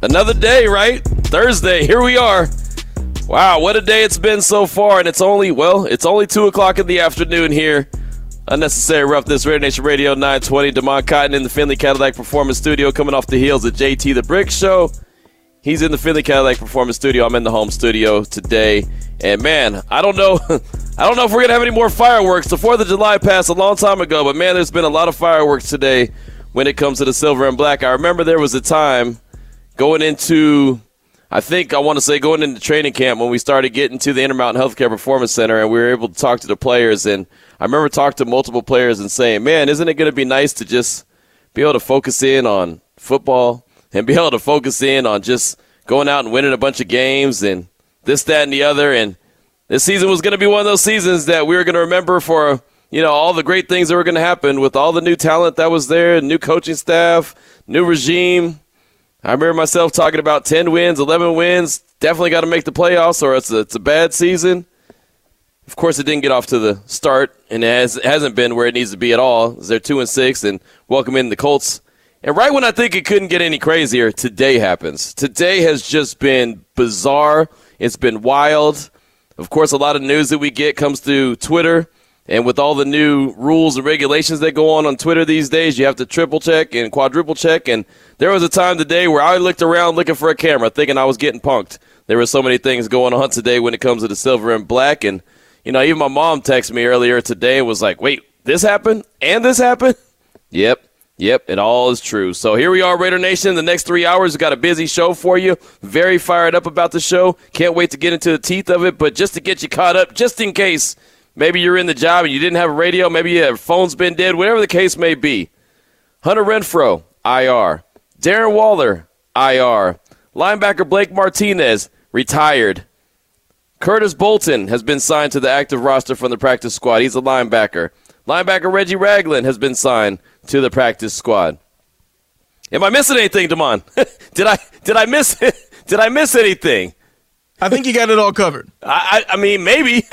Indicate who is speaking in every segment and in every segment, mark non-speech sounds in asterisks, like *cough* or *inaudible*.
Speaker 1: Another day, right? Thursday. Here we are. Wow, what a day it's been so far, and it's only well, it's only two o'clock in the afternoon here. Unnecessary roughness, Raider Nation Radio 920. Demond Cotton in the Findlay Cadillac Performance Studio, coming off the heels of JT the Brick Show. He's in the Findlay Cadillac Performance Studio. I'm in the home studio today, and man, I don't know, *laughs* I don't know if we're gonna have any more fireworks. The Fourth of July passed a long time ago, but man, there's been a lot of fireworks today when it comes to the silver and black. I remember there was a time going into I think I want to say going into training camp when we started getting to the Intermountain Healthcare Performance Center and we were able to talk to the players. And I remember talking to multiple players and saying, man, isn't it going to be nice to just be able to focus in on football and be *laughs* able to focus in on just going out and winning a bunch of games and this, that, and the other. And this season was going to be one of those seasons that we were going to remember for, you know, all the great things that were going to happen with all the new talent that was there, new coaching staff, new regime I remember myself talking about 10 wins, 11 wins, definitely got to make the playoffs or it's a, it's a bad season. Of course, it didn't get off to the start, and it, has, it hasn't been where it needs to be at all. They're 2 and 6 and welcome in the Colts. And right when I think it couldn't get any crazier, today happens. Today has just been bizarre. It's been wild. Of course, a lot of news that we get comes through Twitter. And with all the new rules and regulations that go on on Twitter these days, you have to triple check and quadruple check. And there was a time today where I looked around looking for a camera, thinking I was getting punked. There were so many things going on today when it comes to the silver and black. And, you know, even my mom texted me earlier today and was like, wait, this happened and this happened? *laughs* Yep. Yep, it all is true. So here we are, Raider Nation. The next three hours, we've got a busy show for you. Very fired up about the show. Can't wait to get into the teeth of it. But just to get you caught up, just in case Maybe you're in the job and you didn't have a radio. Maybe your phone's been dead. Whatever the case may be. Hunter Renfrow, IR. Darren Waller, IR. Linebacker Blake Martinez, retired. Curtis Bolton has been signed to the active roster from the practice squad. He's a linebacker. Linebacker Reggie Ragland has been signed to the practice squad. Am I missing anything, Demond? *laughs* did I did I miss *laughs* did I miss anything?
Speaker 2: I think you got it all covered.
Speaker 1: I I, I mean maybe. *laughs*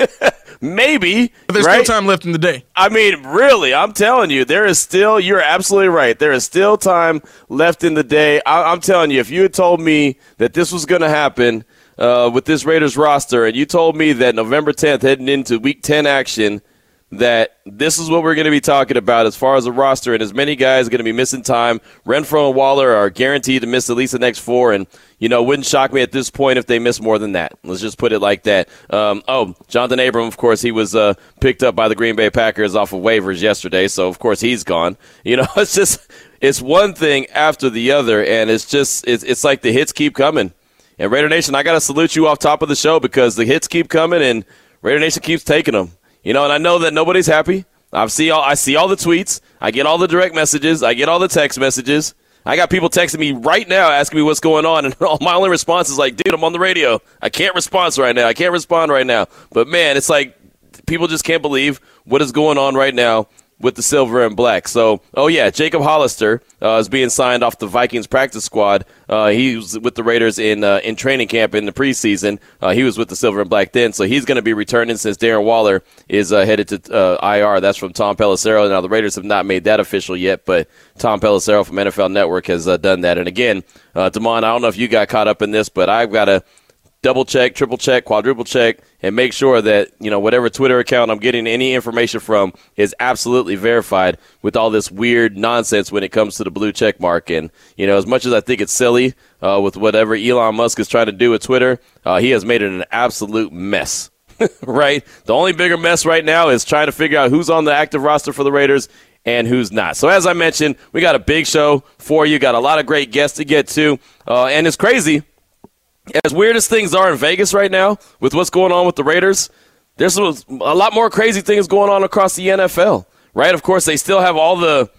Speaker 1: Maybe.
Speaker 2: But there's
Speaker 1: right?
Speaker 2: still time left in the day.
Speaker 1: I mean, really, I'm telling you, there is still, you're absolutely right. There is still time left in the day. I, am telling you, if you had told me that this was going to happen uh, with this Raiders roster, and you told me that November 10th, heading into week 10 action, that this is what we're going to be talking about as far as the roster, and as many guys are going to be missing time. Renfrow and Waller are guaranteed to miss at least the next four, and you know, wouldn't shock me at this point if they miss more than that. Let's just put it like that. Um, oh, Jonathan Abram, of course, he was uh, picked up by the Green Bay Packers off of waivers yesterday, so of course he's gone. You know, *laughs* it's just it's one thing after the other, and it's just it's, it's like the hits keep coming. And Raider Nation, I got to salute you off top of the show because the hits keep coming, and Raider Nation keeps taking them. You know, and I know that nobody's happy. I see all I see all the tweets, I get all the direct messages, I get all the text messages. I got people texting me right now asking me what's going on, *laughs* and all my only response is like, dude, I'm on the radio. I can't respond right now. I can't respond right now. But man, it's like people just can't believe what is going on right now with the silver and black. So, oh yeah, Jacob Hollister uh, is being signed off the Vikings practice squad. Uh, he was with the Raiders in uh, in training camp in the preseason. Uh, he was with the silver and black then, so he's going to be returning since Darren Waller is uh, headed to uh, IR. That's from Tom Pelissero. Now the Raiders have not made that official yet, but Tom Pelissero from NFL Network has done that. And again, uh, Demond, I don't know if you got caught up in this, but I've got to double check, triple check, quadruple check, and make sure that, you know, whatever Twitter account I'm getting any information from is absolutely verified with all this weird nonsense when it comes to the blue check mark. And, you know, as much as I think it's silly uh, with whatever Elon Musk is trying to do with Twitter, uh, he has made it an absolute mess. *laughs* right? The only bigger mess right now is trying to figure out who's on the active roster for the Raiders and who's not. So, as I mentioned, we got a big show for you. Got a lot of great guests to get to. Uh, and it's crazy as weird as things are in Vegas right now with what's going on with the Raiders, there's a lot more crazy things going on across the NFL, right? Of course, they still have all the,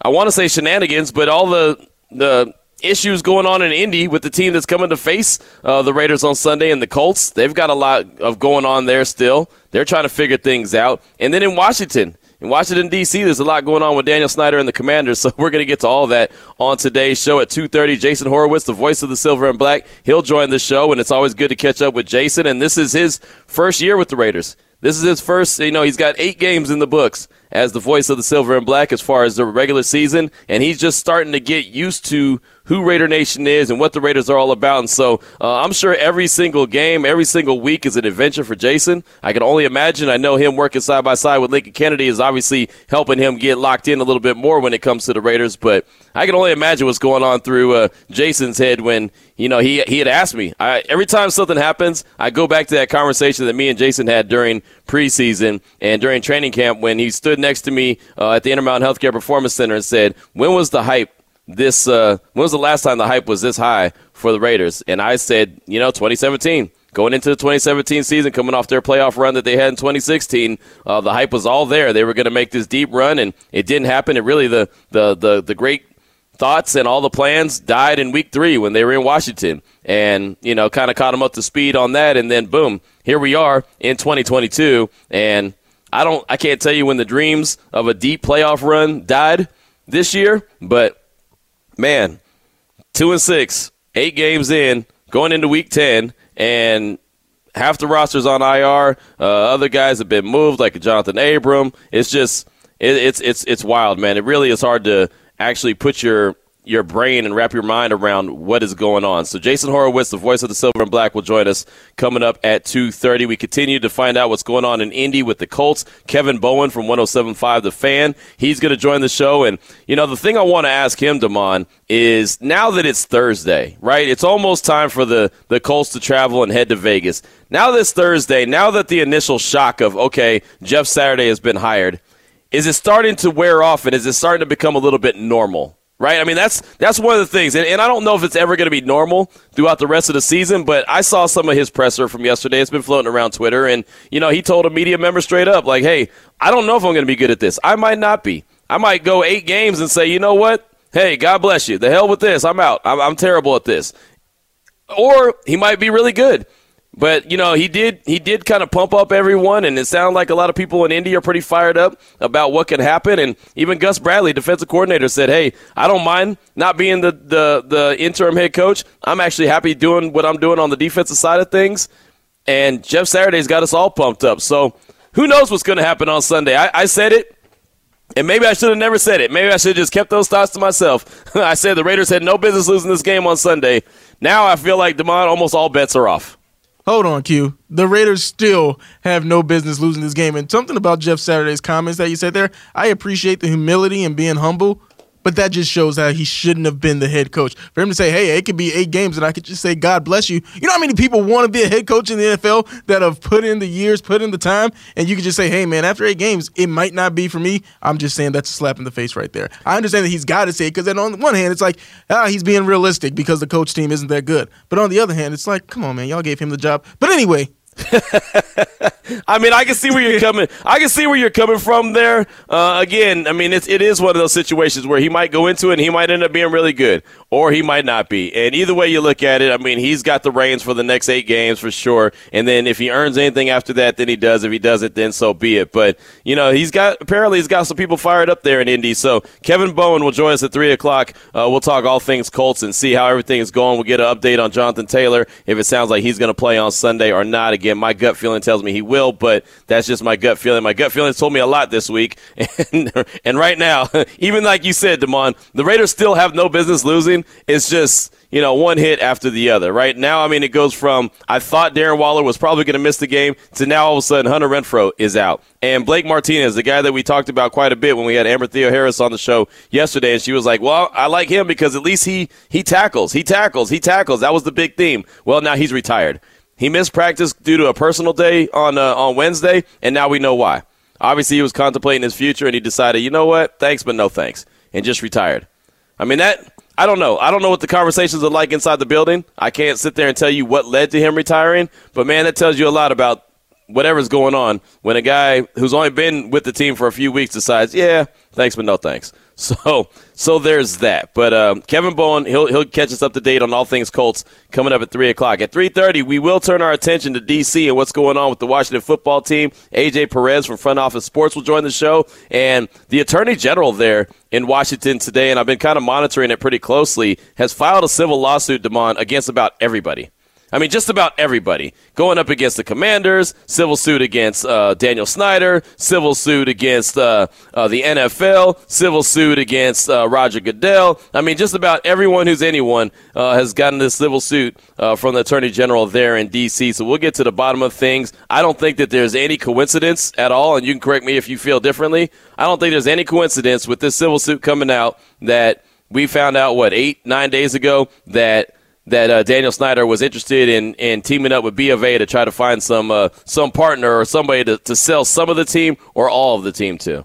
Speaker 1: I want to say shenanigans, but all the the issues going on in Indy with the team that's coming to face uh, the Raiders on Sunday and the Colts. They've got a lot of going on there still. They're trying to figure things out. And then in Washington, in Washington D.C., there's a lot going on with Daniel Snyder and the Commanders, *laughs* so we're going to get to all that on today's show at 2:30. Jason Horowitz, the voice of the Silver and Black, he'll join the show, and it's always good to catch up with Jason. And this is his first year with the Raiders. This is his first. You know, he's got eight games in the books as the voice of the Silver and Black as far as the regular season, and he's just starting to get used to who Raider Nation is and what the Raiders are all about. And so uh, I'm sure every single game, every single week is an adventure for Jason. I can only imagine. I know him working side by side with Lincoln Kennedy is obviously helping him get locked in a little bit more when it comes to the Raiders. But I can only imagine what's going on through uh, Jason's head when you know he he had asked me. I, every time something happens, I go back to that conversation that me and Jason had during preseason and during training camp when he stood next to me uh, at the Intermountain Healthcare Performance Center and said, "When was the hype this uh, when was the last time the hype was this high for the Raiders? And I said, you know, 2017. Going into the 2017 season, coming off their playoff run that they had in 2016, uh, the hype was all there. They were going to make this deep run, and it didn't happen. It really the the the the great thoughts and all the plans died in week three when they were in Washington, and you know, kind of caught them up to speed on that, and then boom, here we are in 2022, and I don't, I can't tell you when the dreams of a deep playoff run died this year, but man, two and six, eight games in, going into week 10, and half the roster's on IR. Uh, other guys have been moved, like Jonathan Abram. It's just, it, it's, it's, it's wild, man. It really is hard to actually put your your brain and wrap your mind around what is going on. So Jason Horowitz, the voice of the Silver and Black, will join us coming up at 2.30. We continue to find out what's going on in Indy with the Colts. Kevin Bowen from 107.5 The Fan, he's going to join the show. And, you know, the thing I want to ask him, Damon, is now that it's Thursday, right? It's almost time for the, the Colts to travel and head to Vegas. Now this Thursday, now that the initial shock of, okay, Jeff Saturday has been hired, is it starting to wear off and is it starting to become a little bit normal? Right? I mean, that's that's one of the things, and, and I don't know if it's ever going to be normal throughout the rest of the season. But I saw some of his presser from yesterday. It's been floating around Twitter, and you know, he told a media member straight up, like, "Hey, I don't know if I'm going to be good at this. I might not be. I might go eight games and say, you know what? Hey, God bless you. The hell with this. I'm out. I'm, I'm terrible at this." Or he might be really good. But you know, he did he did kind of pump up everyone, and it sounded like a lot of people in Indy are pretty fired up about what can happen. And even Gus Bradley, defensive coordinator, said, "Hey, I don't mind not being the the, the interim head coach. I'm actually happy doing what I'm doing on the defensive side of things." And Jeff Saturday's got us all pumped up. So who knows what's going to happen on Sunday? I, I said it. And maybe I should have never said it. Maybe I should have just kept those thoughts to myself. *laughs* I said the Raiders had no business losing this game on Sunday. Now I feel like Demond, almost all bets are off.
Speaker 2: Hold on, Q. The Raiders still have no business losing this game. And something about Jeff Saturday's comments that you said there, I appreciate the humility and being humble, but that just shows how he shouldn't have been the head coach. For him to say, hey, it could be eight games, and I could just say, God bless you. You know how many people want to be a head coach in the NFL that have put in the years, put in the time, and you could just say, hey, man, after eight games, it might not be for me. I'm just saying that's a slap in the face right there. I understand that he's got to say it because then on the one hand, it's like, ah, he's being realistic because the coach team isn't that good. But on the other hand, it's like, come on, man, y'all gave him the job. But anyway, *laughs*
Speaker 1: I mean, I can see where you're coming. I can see where you're coming from there. Uh, again, I mean, it's, it is one of those situations where he might go into it and he might end up being really good, or he might not be. And either way you look at it, I mean, he's got the reins for the next eight games for sure. And then if he earns anything after that, then he does. If he doesn't, then so be it. But you know, he's got apparently he's got some people fired up there in Indy. So Kevin Bowen will join us at three o'clock. Uh, we'll talk all things Colts and see how everything is going. We'll get an update on Jonathan Taylor if it sounds like he's going to play on Sunday or not. Again, my gut feeling tells me he will, but that's just my gut feeling. My gut feeling told me a lot this week, *laughs* and and right now, *laughs* even like you said, Demond, the Raiders still have no business losing. It's just you know, one hit after the other. Right now, I mean, it goes from I thought Darren Waller was probably going to miss the game to now all of a sudden Hunter Renfrow is out. And Blake Martinez, the guy that we talked about quite a bit when we had Amber Theoharis on the show yesterday, and she was like, "Well, I like him because at least he he tackles, he tackles, he tackles." That was the big theme. Well, now he's retired. He missed practice due to a personal day on uh, on Wednesday, and now we know why. Obviously, he was contemplating his future, and he decided, you know what, thanks, but no thanks, and just retired. I mean that. I don't know. I don't know what the conversations are like inside the building. I can't sit there and tell you what led to him retiring, but man, that tells you a lot about whatever's going on when a guy who's only been with the team for a few weeks decides, yeah, thanks, but no thanks. So, *laughs* so there's that. But um, Kevin Bowen, he'll he'll catch us up to date on all things Colts coming up at three o'clock. At three thirty, we will turn our attention to DC and what's going on with the Washington football team. AJ Perez from Front Office Sports will join the show, and the Attorney General there in Washington today, and I've been kind of monitoring it pretty closely, has filed a civil lawsuit, Demond, against about everybody. I mean, just about everybody going up against the Commanders, civil suit against uh, Daniel Snyder, civil suit against uh, uh, the NFL, civil suit against uh, Roger Goodell. I mean, just about everyone who's anyone uh, has gotten this civil suit uh, from the Attorney General there in D.C. So we'll get to the bottom of things. I don't think that there's any coincidence at all, and you can correct me if you feel differently. I don't think there's any coincidence with this civil suit coming out that we found out, what, eight, nine days ago that that uh, Daniel Snyder was interested in, in teaming up with B of A to try to find some uh, some partner or somebody to, to sell some of the team or all of the team to.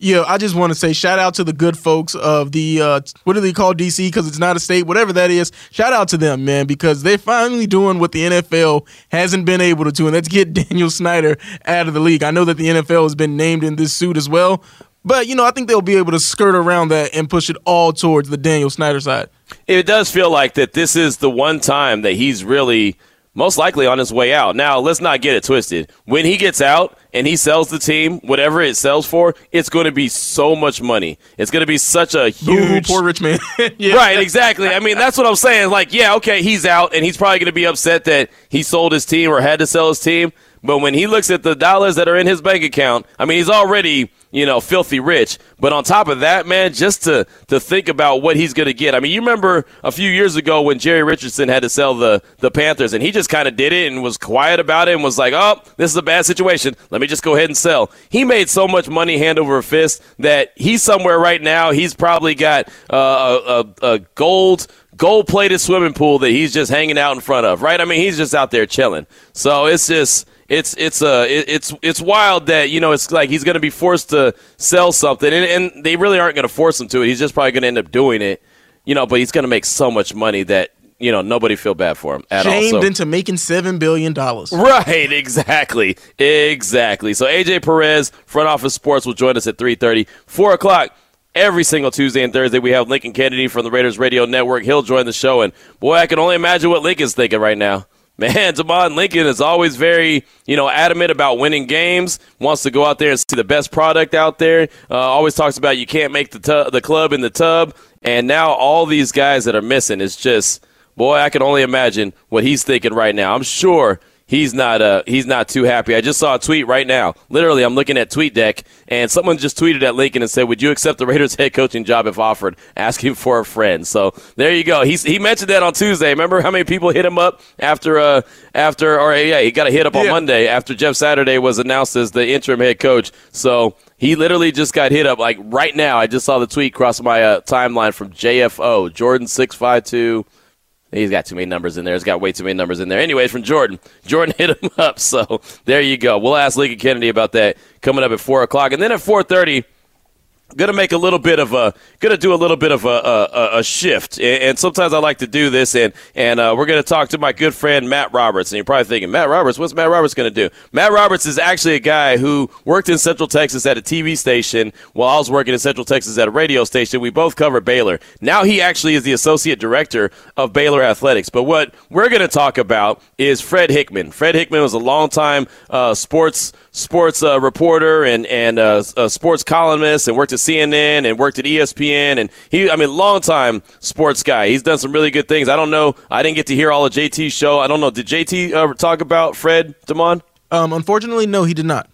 Speaker 2: Yeah, I just want to say shout out to the good folks of the uh, what do they call DC because it's not a state, whatever that is. Shout out to them, man, because they're finally doing what the NFL hasn't been able to do, and that's get *laughs* Daniel Snyder out of the league. I know that the NFL has been named in this suit as well, but you know I think they'll be able to skirt around that and push it all towards the Daniel Snyder side.
Speaker 1: It does feel like that this is the one time that he's really most likely on his way out. Now, let's not get it twisted. When he gets out and he sells the team, whatever it sells for, it's going to be so much money. It's going to be such a huge.
Speaker 2: Ooh, poor rich man. *laughs*
Speaker 1: yeah. Right, exactly. I mean, that's what I'm saying. Like, yeah, okay, he's out, and he's probably going to be upset that he sold his team or had to sell his team. But when he looks at the dollars that are in his bank account, I mean, he's already you know, filthy rich. But on top of that, man, just to to think about what he's going to get. I mean, you remember a few years ago when Jerry Richardson had to sell the the Panthers, and he just kind of did it and was quiet about it and was like, "Oh, this is a bad situation. Let me just go ahead and sell." He made so much money hand over fist that he's somewhere right now. He's probably got uh, a, a gold gold plated swimming pool that he's just hanging out in front of, right? I mean, he's just out there chilling. So it's just it's it's uh it, it's it's wild that you know it's like he's going to be forced to sell something, and, and they really aren't going to force him to it. He's just probably going to end up doing it, you know. But he's going to make so much money that you know nobody feel bad for him at
Speaker 2: Shamed
Speaker 1: all.
Speaker 2: So, into making seven billion dollars.
Speaker 1: Right, *laughs* exactly, exactly. So AJ Perez, front office sports, will join us at 3:30, 4 o'clock. Every single Tuesday and Thursday, we have Lincoln Kennedy from the Raiders Radio Network. He'll join the show, and boy, I can only imagine what Lincoln's thinking right now man, Demond Lincoln is always very, you know, adamant about winning games. Wants to go out there and see the best product out there. Uh, always talks about you can't make the tu- the club in the tub. And now all these guys that are missing is just, boy, I can only imagine what he's thinking right now. I'm sure he's not uh, he's not too happy. I just saw a tweet right now. Literally, I'm looking at TweetDeck, and someone just tweeted at Lincoln and said, "Would you accept the Raiders head coaching job if offered?" Asking for a friend. So there you go. He's, he mentioned that on Tuesday. Remember how many people hit him up after uh, after or yeah, he got a hit up on yeah. Monday after Jeff Saturday was announced as the interim head coach. So he literally just got hit up like right now. I just saw the tweet cross my uh, timeline from JFO Jordan six five two. He's got too many numbers in there. He's got way too many numbers in there. Anyways, from Jordan. *laughs* Jordan hit him up. So there you go. We'll ask Lincoln Kennedy about that coming up at 4 o'clock. And then at 4.30, To make a little bit of a, to do a little bit of a, a, a shift, and, sometimes I like to do this, and and uh, we're to talk to my good friend Matt Roberts, and you're probably thinking, Matt Roberts, what's Matt Roberts to do? Matt Roberts is actually a guy who worked in Central Texas at a TV station while I was working in Central Texas at a radio station. We both covered Baylor. Now he actually is the associate director of Baylor athletics. But what we're to talk about is Fred Hickman. Fred Hickman was a longtime uh, sports sports uh, reporter and and uh, a sports columnist, and worked at CNN and worked at ESPN, and he, I mean, long time sports guy. He's done some really good things. I don't know. I didn't get to hear all of JT's show. I don't know. Did JT uh, talk about Fred Demond?
Speaker 2: Um, unfortunately, no, he did not.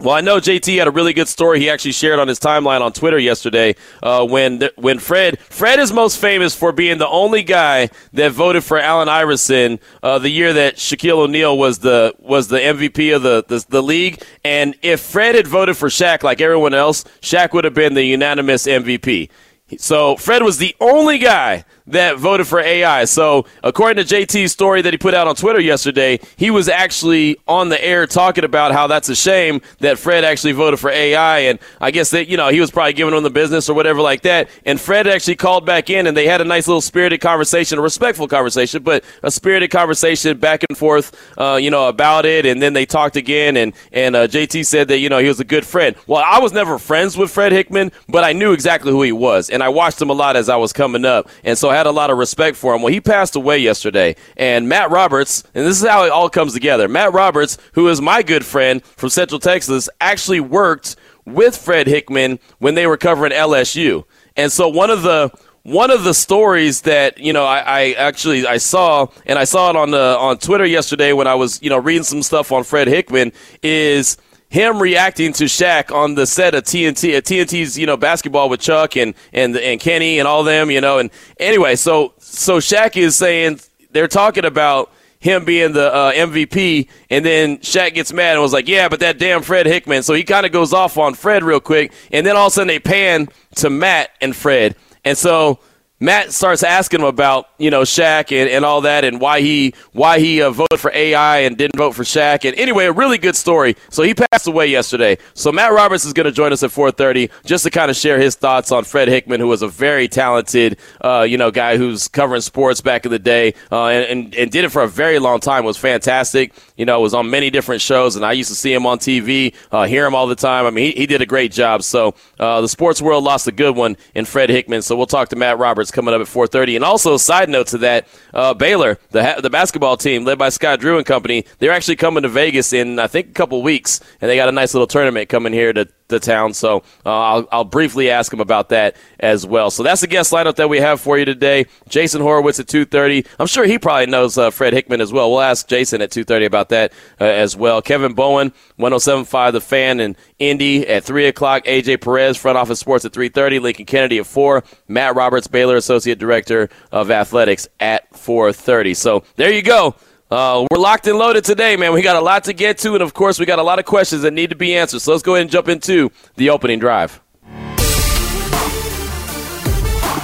Speaker 1: Well, I know JT had a really good story he actually shared on his timeline on Twitter yesterday. Uh, when when Fred Fred is most famous for being the only guy that voted for Allen Iverson uh, the year that Shaquille O'Neal was the was the MVP of the, the, the league. And if Fred had voted for Shaq like everyone else, Shaq would have been the unanimous MVP. So Fred was the only guy that voted for AI. So, according to JT's story that he put out on Twitter yesterday, he was actually on the air talking about how that's a shame that Fred actually voted for AI. And I guess that, you know, he was probably giving him the business or whatever like that. And Fred actually called back in and they had a nice little spirited conversation, a respectful conversation, but a spirited conversation back and forth, uh, you know, about it. And then they talked again. And, and uh, JT said that, you know, he was a good friend. Well, I was never friends with Fred Hickman, but I knew exactly who he was. And I watched him a lot as I was coming up. And so had a lot of respect for him. Well, he passed away yesterday, and Matt Roberts, and this is how it all comes together. Matt Roberts, who is my good friend from Central Texas, actually worked with Fred Hickman when they were covering LSU. And so one of the one of the stories that you know I, I, actually I saw and I saw it on the on Twitter yesterday when I was you know reading some stuff on Fred Hickman is him reacting to Shaq on the set of TNT at TNT's you know basketball with Chuck and and and Kenny and all them you know and anyway so so Shaq is saying they're talking about him being the uh, MVP, and then Shaq gets mad and was like, "Yeah, but that damn Fred Hickman." So he kind of goes off on Fred real quick, and then all of a sudden they pan to Matt and Fred, and so Matt starts asking him about you know Shaq and, and all that and why he why he uh, voted for AI and didn't vote for Shaq and anyway a really good story. So he passed away yesterday. So Matt Roberts is going to join us at 4:30 just to kind of share his thoughts on Fred Hickman, who was a very talented uh, you know guy who's covering sports back in the day uh, and, and, and did it for a very long time. Was fantastic. You know was on many different shows and I used to see him on TV, uh, hear him all the time. I mean he, he did a great job. So uh, the sports world lost a good one in Fred Hickman. So we'll talk to Matt Roberts coming up at 4:30. And also, side note to that, uh, Baylor, the the basketball team led by Scott Drew and company, they're actually coming to Vegas in I think a couple weeks, and they got a nice little tournament coming here to the town. So uh, I'll, I'll briefly ask him about that as well. So that's the guest lineup that we have for you today. Jason Horowitz at 2.30. I'm sure he probably knows uh, Fred Hickman as well. We'll ask Jason at 2.30 about that uh, as well. Kevin Bowen, 107.5 The Fan in Indy at 3 o'clock. AJ Perez, Front Office Sports at 3.30. Lincoln Kennedy at 4. Matt Roberts, Baylor Associate Director of Athletics at 4.30. So there you go. Uh, we're locked and loaded today, man. We got a lot to get to, and of course, we got a lot of questions that need to be answered. So let's go ahead and jump into the opening drive.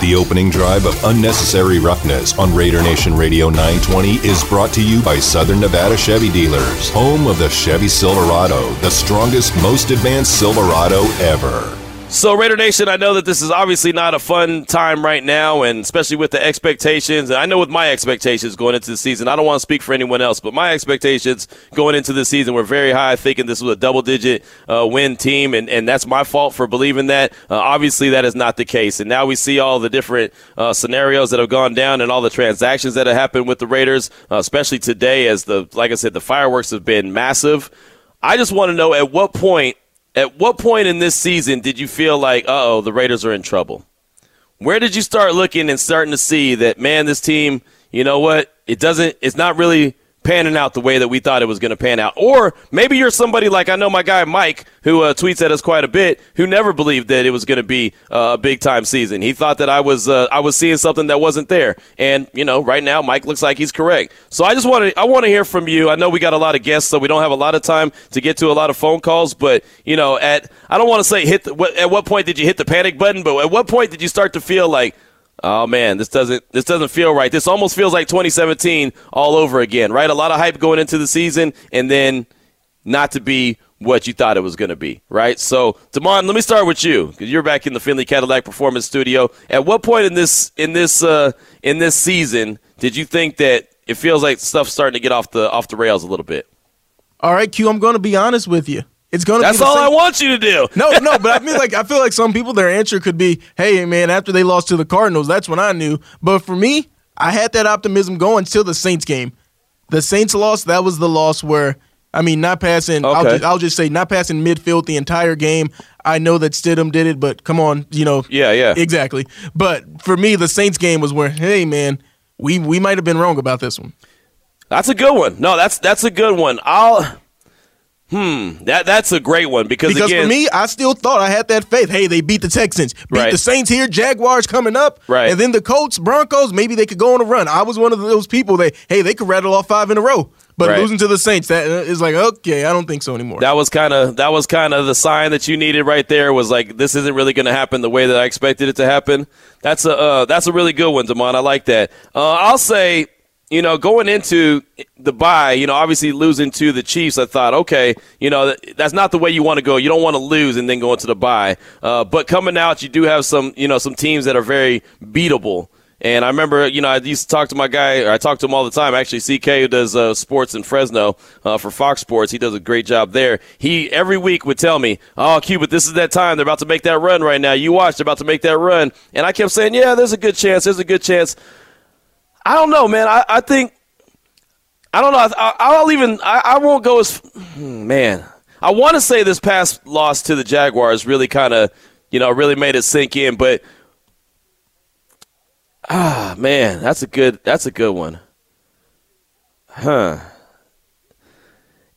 Speaker 3: The opening drive of Unnecessary Roughness on Raider Nation Radio 920 is brought to you by Southern Nevada Chevy Dealers, home of the Chevy Silverado, the strongest, most advanced Silverado ever.
Speaker 1: So, Raider Nation, I know that this is obviously not a fun time right now, and especially with the expectations. And I know with my expectations going into the season, I don't want to speak for anyone else, but my expectations going into the season were very high, thinking this was a double digit uh, win team, and, and that's my fault for believing that. Uh, obviously, that is not the case. And now we see all the different uh, scenarios that have gone down and all the transactions that have happened with the Raiders, uh, especially today, as the, like I said, the fireworks have been massive. I just want to know at what point at what point in this season did you feel like, oh, the Raiders are in trouble? Where did you start looking and starting to see that, man, this team, you know what? It doesn't, it's not really panning out the way that we thought it was going to pan out. Or maybe you're somebody like I know my guy Mike, who uh, tweets at us quite a bit, who never believed that it was going to be uh, a big time season. He thought that I was uh, I was seeing something that wasn't there. And you know, right now Mike looks like he's correct. So I just want to I want to hear from you. I know we got a lot of guests, so we don't have a lot of time to get to a lot of phone calls. But you know, at I don't want to say hit the, at what point did you hit the panic button, but at what point did you start to feel like Oh man, this doesn't this doesn't feel right. This almost feels like 2017 all over again, right? A lot of hype going into the season, and then not to be what you thought it was going to be, right? So, Damon, let me start with you because you're back in the Findlay Cadillac Performance Studio. At what point in this in this uh, in this season did you think that it feels like stuff's starting to get off the off the rails a little bit?
Speaker 2: All right, Q. I'm going to be honest with you. It's to
Speaker 1: That's all
Speaker 2: same-
Speaker 1: I want you to do.
Speaker 2: No, no, but I *laughs* mean, like, I feel like some people, their answer could be, "Hey, man, after they lost to the Cardinals, that's when I knew." But for me, I had that optimism going till the Saints game. The Saints loss, that was the loss where, I mean, not passing. I'll,
Speaker 1: Okay.
Speaker 2: just, I'll just say, not passing midfield the entire game. I know that Stidham did it, but come on, you know.
Speaker 1: Yeah, yeah.
Speaker 2: exactly. But for me, the Saints game was where, hey, man, we we might have been wrong about this one.
Speaker 1: That's a good one. No, that's that's a good one. I'll Hmm, that that's a great one because,
Speaker 2: Because
Speaker 1: again,
Speaker 2: for me, I still thought I had that faith. Hey, they beat the Texans, beat
Speaker 1: Right.
Speaker 2: the Saints here, Jaguars coming up,
Speaker 1: Right.
Speaker 2: And then the Colts, Broncos, maybe they could go on a run. I was one of those people that hey, they could rattle off five in a row. But
Speaker 1: Right.
Speaker 2: losing to the Saints, that uh, like okay, I don't think so anymore.
Speaker 1: That was kind of that was kind of the sign that you needed right there. Was like this isn't really going to happen the way that I expected it to happen. That's a uh, that's a really good one, Damon. I like that. Uh, I'll say, you know, going into the bye, you know, obviously losing to the Chiefs, I thought, okay, you know, that's not the way you want to go. You don't want to lose and then go into the bye. Uh, but coming out, you do have some, you know, some teams that are very beatable. And I remember, you know, I used to talk to my guy, I talk to him all the time. Actually, CK who does uh, sports in Fresno uh, for Fox Sports. He does a great job there. He every week would tell me, "Oh, Cubit, this is that time. They're about to make that run right now. You watch, they're about to make that run." And I kept saying, "Yeah, there's a good chance. There's a good chance." I don't know, man. I, I think I don't know. I, I'll even I, I won't go as hmm, man. I want to say this past loss to the Jaguars really kind of you know really made it sink in, but ah man, that's a good that's a good one, huh?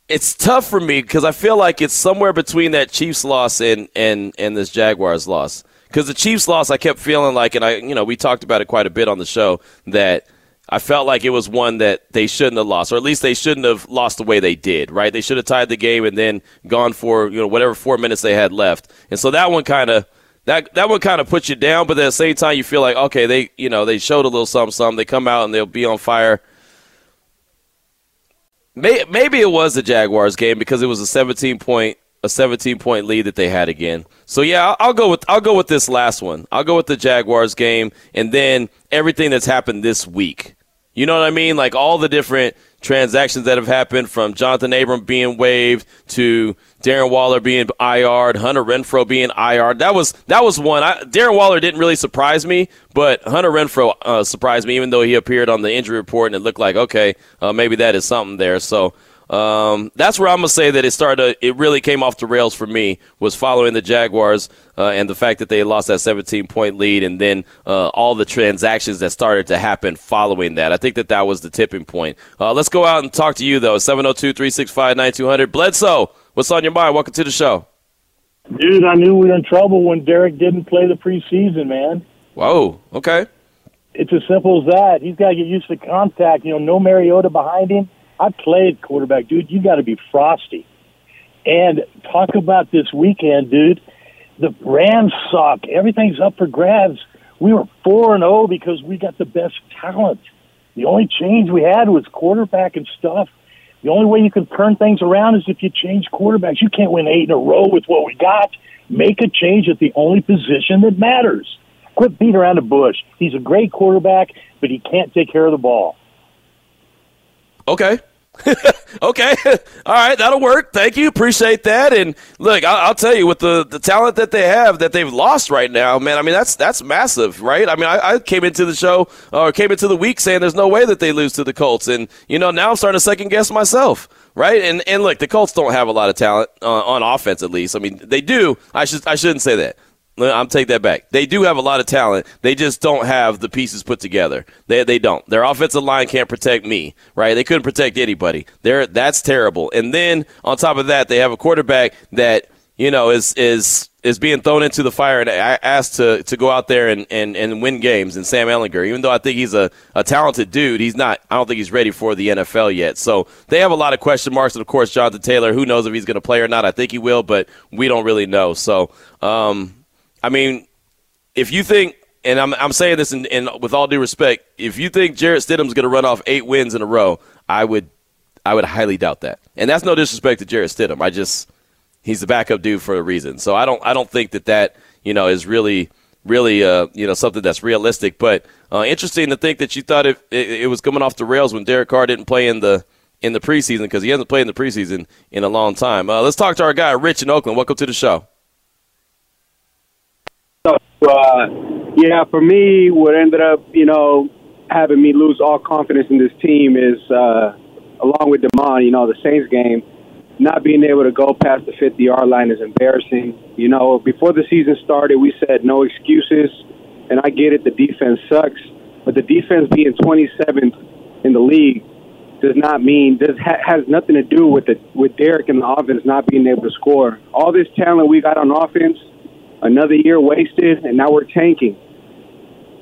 Speaker 1: It's tough for me because I feel like it's somewhere between that Chiefs loss and and and this Jaguars loss. Because the Chiefs loss, I kept feeling like, and I you know we talked about it quite a bit on the show that. I felt like it was one that they shouldn't have lost, or at least they shouldn't have lost the way they did, right? They should have tied the game and then gone for, you know, whatever four minutes they had left. And so that one kind of that that one kind of puts you down, but at the same time you feel like, okay, they you know, they showed a little something, something. They come out and they'll be on fire. May, maybe it was the Jaguars game because it was a 17 point a 17 point lead that they had again. So yeah, I'll go with I'll go with this last one. I'll go with the Jaguars game and then everything that's happened this week. You know what I mean? Like all the different transactions that have happened from Jonathan Abram being waived to Darren Waller being IR'd, Hunter Renfrow being IR'd. That was that was one. I, Darren Waller didn't really surprise me, but Hunter Renfrow uh, surprised me, even though he appeared on the injury report and it looked like okay, uh, maybe that is something there. So. Um, that's where I'm gonna say that it started. It really came off the rails for me was following the Jaguars uh, and the fact that they lost that 17 point lead, and then uh, all the transactions that started to happen following that. I think that that was the tipping point. Uh, let's go out and talk to you though. 702-365-9200. Bledsoe, what's on your mind? Welcome to the show.
Speaker 4: Dude, I knew we were in trouble when Derek didn't play the preseason, man.
Speaker 1: Whoa. Okay.
Speaker 4: It's as simple as that. He's got to get used to contact. You know, no Mariota behind him. I played quarterback, dude. You got to be frosty. And talk about this weekend, dude. The Rams suck. Everything's up for grabs. We were four and zero because we got the best talent. The only change we had was quarterback and stuff. The only way you can turn things around is if you change quarterbacks. You can't win eight in a row with what we got. Make a change at the only position that matters. Quit beating around the bush. He's a great quarterback, but he can't take care of the ball.
Speaker 1: Okay. *laughs* okay. All right. That'll work. Thank you. Appreciate that. And look, I'll, I'll tell you, with the, the talent that they have that they've lost right now, man, I mean, that's that's massive, right? I mean, I, I came into the show or came into the week saying there's no way that they lose to the Colts. And, you know, now I'm starting to second guess myself. Right and and look, the Colts don't have a lot of talent uh, on offense, at least. I mean, they do. I should I shouldn't say that. I'm take that back. They do have a lot of talent. They just don't have the pieces put together. They they don't. Their offensive line can't protect me, right? They couldn't protect anybody. They're that's terrible. And then on top of that, they have a quarterback that you know is is is being thrown into the fire and asked to to go out there and, and, and win games. And Sam Ehlinger, even though I think he's a, a talented dude, he's not. I don't think he's ready for the NFL yet. So they have a lot of question marks. And of course, Jonathan Taylor. Who knows if he's going to play or not? I think he will, but we don't really know. So. Um, I mean, if you think, and I'm, I'm saying this in, in, with all due respect, if you think Jarrett Stidham's going to run off eight wins in a row, I would, I would highly doubt that. And that's no disrespect to Jarrett Stidham. I just, he's the backup dude for a reason. So I don't, I don't think that that, you know, is really, really, uh, you know, something that's realistic. But uh, interesting to think that you thought it, it, it was coming off the rails when Derek Carr didn't play in the in the preseason because he hasn't played in the preseason in a long time. Uh, let's talk to our guy Rich in Oakland. Welcome to the show.
Speaker 5: Uh, yeah, for me, what ended up, you know, having me lose all confidence in this team is, uh, along with Demond, you know, the Saints game, not being able to go past the 50 yard line is embarrassing. You know, before the season started, we said no excuses, and I get it, the defense sucks, but the defense being 27th in the league does not mean does ha, has nothing to do with the with Derek and the offense not being able to score. All this talent we got on offense Another year wasted, and now we're tanking.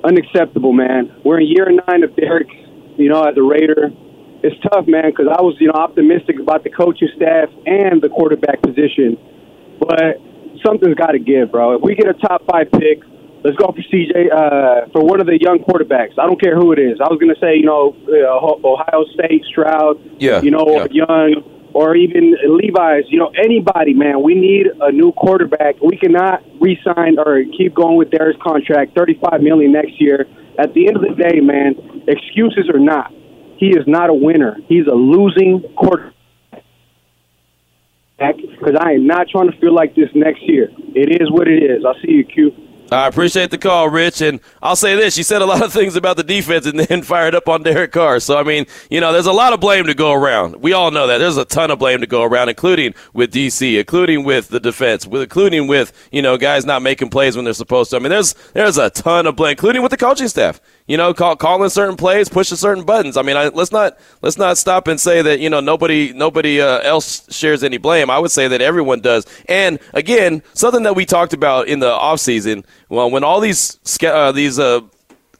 Speaker 5: Unacceptable, man. We're in year nine of Derek, you know, as a Raider. it's tough, man, because I was, you know, optimistic about the coaching staff and the quarterback position, but something's got to give, bro. If we get a top five pick, let's go for CJ uh, for one of the young quarterbacks. I don't care who it is. I was going to say, you know, uh, Ohio State, Stroud,
Speaker 1: Yeah,
Speaker 5: you know,
Speaker 1: yeah.
Speaker 5: Young, or even Levis. You know, anybody, man. We need a new quarterback. We cannot re-sign or keep going with Darius' contract, thirty-five million next year. At the end of the day, man, excuses or not, he is not a winner. He's a losing quarterback. Because I am not trying to feel like this next year. It is what it is. I'll see you, Q.
Speaker 1: I appreciate the call, Rich. And I'll say this: you said a lot of things about the defense, and then *laughs* fired up on Derek Carr. So I mean, you know, there's a lot of blame to go around. We all know that. There's a ton of blame to go around, including with DC, including with the defense, with including with you know guys not making plays when they're supposed to. I mean, there's there's a ton of blame, including with the coaching staff. You know, call, calling certain plays, pushing certain buttons. I mean, I, let's not let's not stop and say that you know nobody nobody uh, else shares any blame. I would say that everyone does. And again, something that we talked about in the offseason, well, when all these uh, these uh,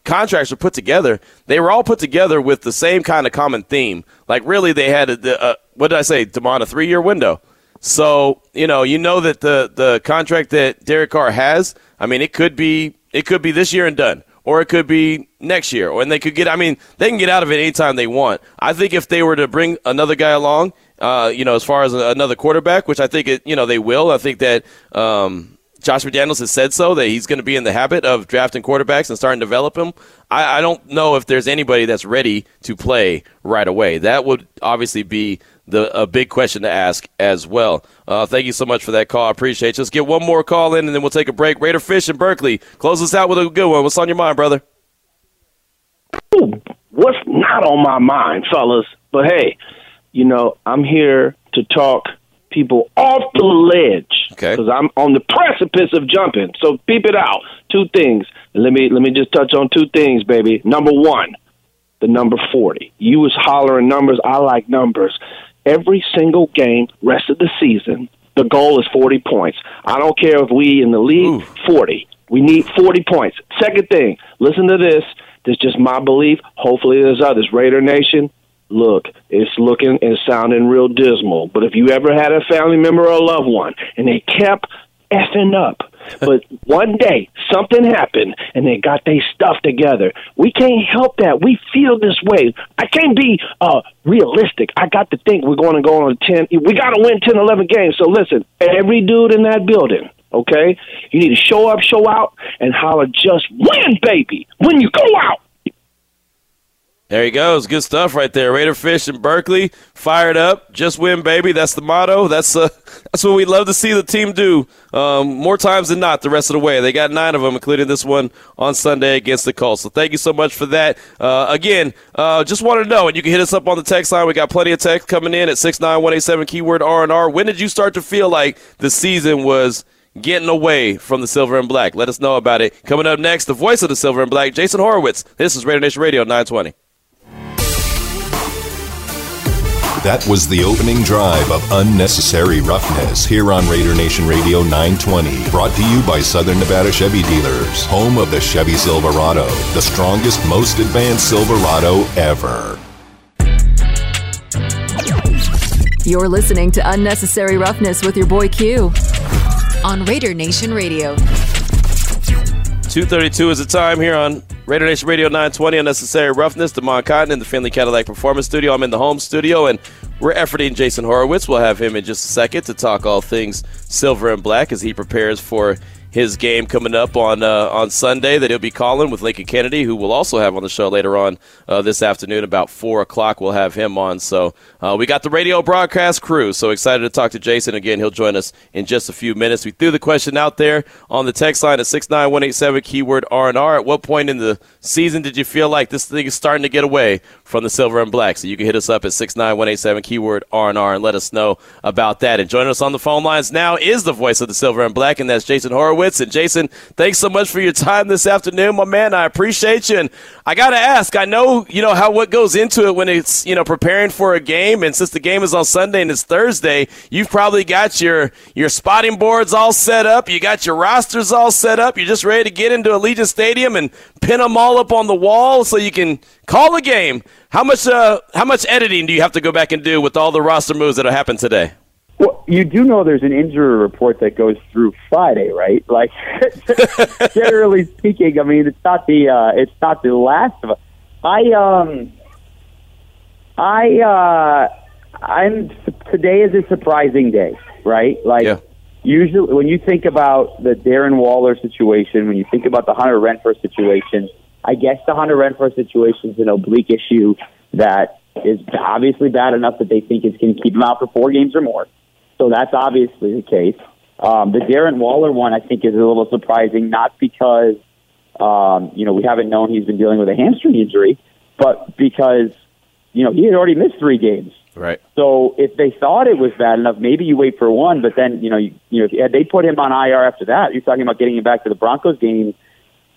Speaker 1: contracts were put together, they were all put together with the same kind of common theme. Like really, they had a, a what did I say, Demond, a three year window. So you know, you know that the the contract that Derek Carr has, I mean, it could be it could be this year and done, or it could be next year, and they could get. I mean, they can get out of it anytime they want. I think if they were to bring another guy along, uh, you know, as far as another quarterback, which I think it, you know, they will. I think that. Um, Josh McDaniels has said so that he's going to be in the habit of drafting quarterbacks and starting to develop them. I, I don't know if there's anybody that's ready to play right away. That would obviously be the a big question to ask as well. Uh, thank you so much for that call. I appreciate you. Let's get one more call in and then we'll take a break. Raider Fish in Berkeley. Close us out with a good one. What's on your mind, brother?
Speaker 6: what's not on my mind, fellas. But hey, you know, I'm here to talk people off the ledge
Speaker 1: Okay.
Speaker 6: because I'm on the precipice of jumping. So peep it out. Two things. Let me let me just touch on two things, baby. Number one, the number forty. You was hollering numbers. I like numbers. Every single game, rest of the season, the goal is forty points. I don't care if we in the league forty. We need forty points. Second thing, listen to this. This is just my belief. Hopefully, there's others. Raider Nation, look, it's looking and sounding real dismal. But if you ever had a family member or a loved one and they kept effing up, *laughs* but one day something happened and they got their stuff together, we can't help that. We feel this way. I can't be uh, realistic. I got to think we're going to go on a 10. We got to win 10, 11 games. So listen, every dude in that building, okay, you need to show up, show out, and holler, just win, baby. When you go out.
Speaker 1: There he goes. Good stuff right there. Raider Fish in Berkeley, fired up. Just win, baby. That's the motto. That's uh, that's what we love to see the team do. Um, more times than not, the rest of the way. They got nine of them, including this one on Sunday against the Colts. So thank you so much for that. Uh, again, uh, just want to know, and you can hit us up on the text line. We got plenty of text coming in at six nine one eight seven keyword R and R. When did you start to feel like the season was? Getting away from the silver and black. Let us know about it. Coming up next, the voice of the silver and black, Jason Horowitz. This is Raider Nation Radio 920.
Speaker 3: That was the opening drive of Unnecessary Roughness here on Raider Nation Radio 920. Brought to you by Southern Nevada Chevy Dealers, home of the Chevy Silverado, the strongest, most advanced Silverado ever.
Speaker 7: You're listening to Unnecessary Roughness with your boy Q on Raider Nation Radio.
Speaker 1: 232 is the time here on Raider Nation Radio 920 Unnecessary Roughness. Demond Cotton in the Findlay Cadillac Performance Studio. I'm in the home studio, and we're efforting Jason Horowitz. We'll have him in just a second to talk all things silver and black as he prepares for his game coming up on uh, on Sunday that he'll be calling with Lincoln Kennedy, who we'll also have on the show later on uh, this afternoon about four o'clock. We'll have him on. So uh, we got the radio broadcast crew. So excited to talk to Jason again. He'll join us in just a few minutes. We threw the question out there on the text line at six nine one eight seven keyword R and R. At what point in the season did you feel like this thing is starting to get away from the silver and black? So you can hit us up at six nine one eight seven keyword R and let us know about that. And joining us on the phone lines now is the voice of the silver and black, and that's Jason Horowitz. And Jason, thanks so much for your time this afternoon, my man. I appreciate you. And I got to ask, I know, you know, how what goes into it when it's, you know, preparing for a game. And since the game is on Sunday and it's Thursday, you've probably got your, your spotting boards all set up. You got your rosters all set up. You're just ready to get into Allegiant Stadium and pin them all up on the wall so you can call a game. How much, uh, how much editing do you have to go back and do with all the roster moves that have happened today?
Speaker 8: Well, you do know there's an injury report that goes through Friday, right? *laughs* Like, generally speaking, I mean, it's not the uh, it's not the last of it. I um, I uh, I'm today is a surprising day, right? Like,
Speaker 1: Yeah.
Speaker 8: usually when you think about the Darren Waller situation, when you think about the Hunter Renfrow situation, I guess the Hunter Renfrow situation is an oblique issue that is obviously bad enough that they think it's going to keep him out for four games or more. So that's obviously the case. Um, the Darren Waller one, I think, is a little surprising, not because um, you know we haven't known he's been dealing with a hamstring injury, but because you know he had already missed three games.
Speaker 1: Right.
Speaker 8: So if they thought it was bad enough, maybe you wait for one, but then you know you, you know if they put him on IR after that. You're talking about getting him back to the Broncos game,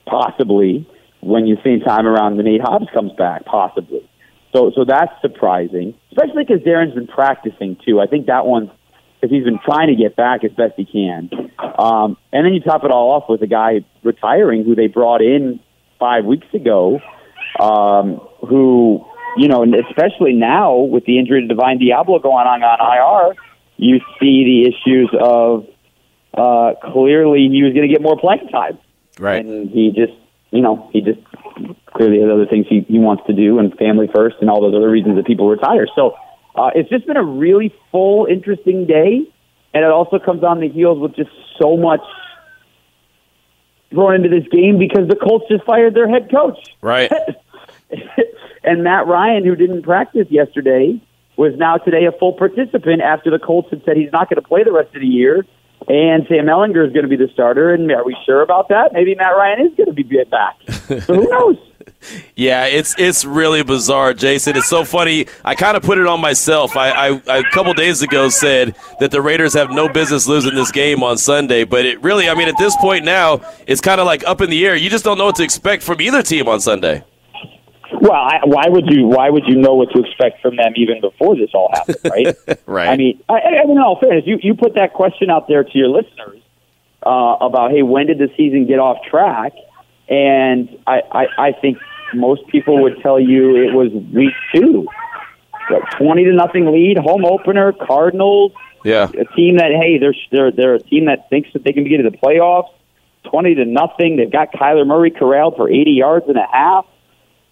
Speaker 8: possibly when you same time around the Nate Hobbs comes back, possibly. So so that's surprising, especially because Darren's been practicing too. I think that one's because he's been trying to get back as best he can. Um, and then you top it all off with a guy retiring who they brought in five weeks ago, um, who, you know, and especially now with the injury to Divine Deablo going on on IR, you see the issues of uh, clearly he was going to get more playing time.
Speaker 1: Right.
Speaker 8: And he just, you know, he just clearly has other things he, he wants to do and family first and all those other reasons that people retire. So uh, it's just been a really full, interesting day. And it also comes on the heels with just so much thrown into this game because the Colts just fired their head coach.
Speaker 1: Right. *laughs*
Speaker 8: and Matt Ryan, who didn't practice yesterday, was now today a full participant after the Colts had said he's not going to play the rest of the year. And Sam Ehlinger is going to be the starter. And are we sure about that? Maybe Matt Ryan is going to be back. So who knows? *laughs*
Speaker 1: Yeah, it's it's really bizarre, Jason. It's so funny. I kind of put it on myself. I, a couple days ago said that the Raiders have no business losing this game on Sunday, but it really, I mean, at this point now, it's kind of like up in the air. You just don't know what to expect from either team on Sunday.
Speaker 8: Well, I, why would you? Why would you know what to expect from them even before this all happened? Right. *laughs*
Speaker 1: Right.
Speaker 8: I mean, I, I mean, in all fairness, you you put that question out there to your listeners uh, about, hey, when did the season get off track? And I, I, I think most people would tell you it was week two. What, Twenty to nothing lead, home opener, Cardinals,
Speaker 1: Yeah.
Speaker 8: a team that hey, they're they're they're a team that thinks that they can get to the playoffs. Twenty to nothing. They've got Kyler Murray corralled for eighty yards and a half,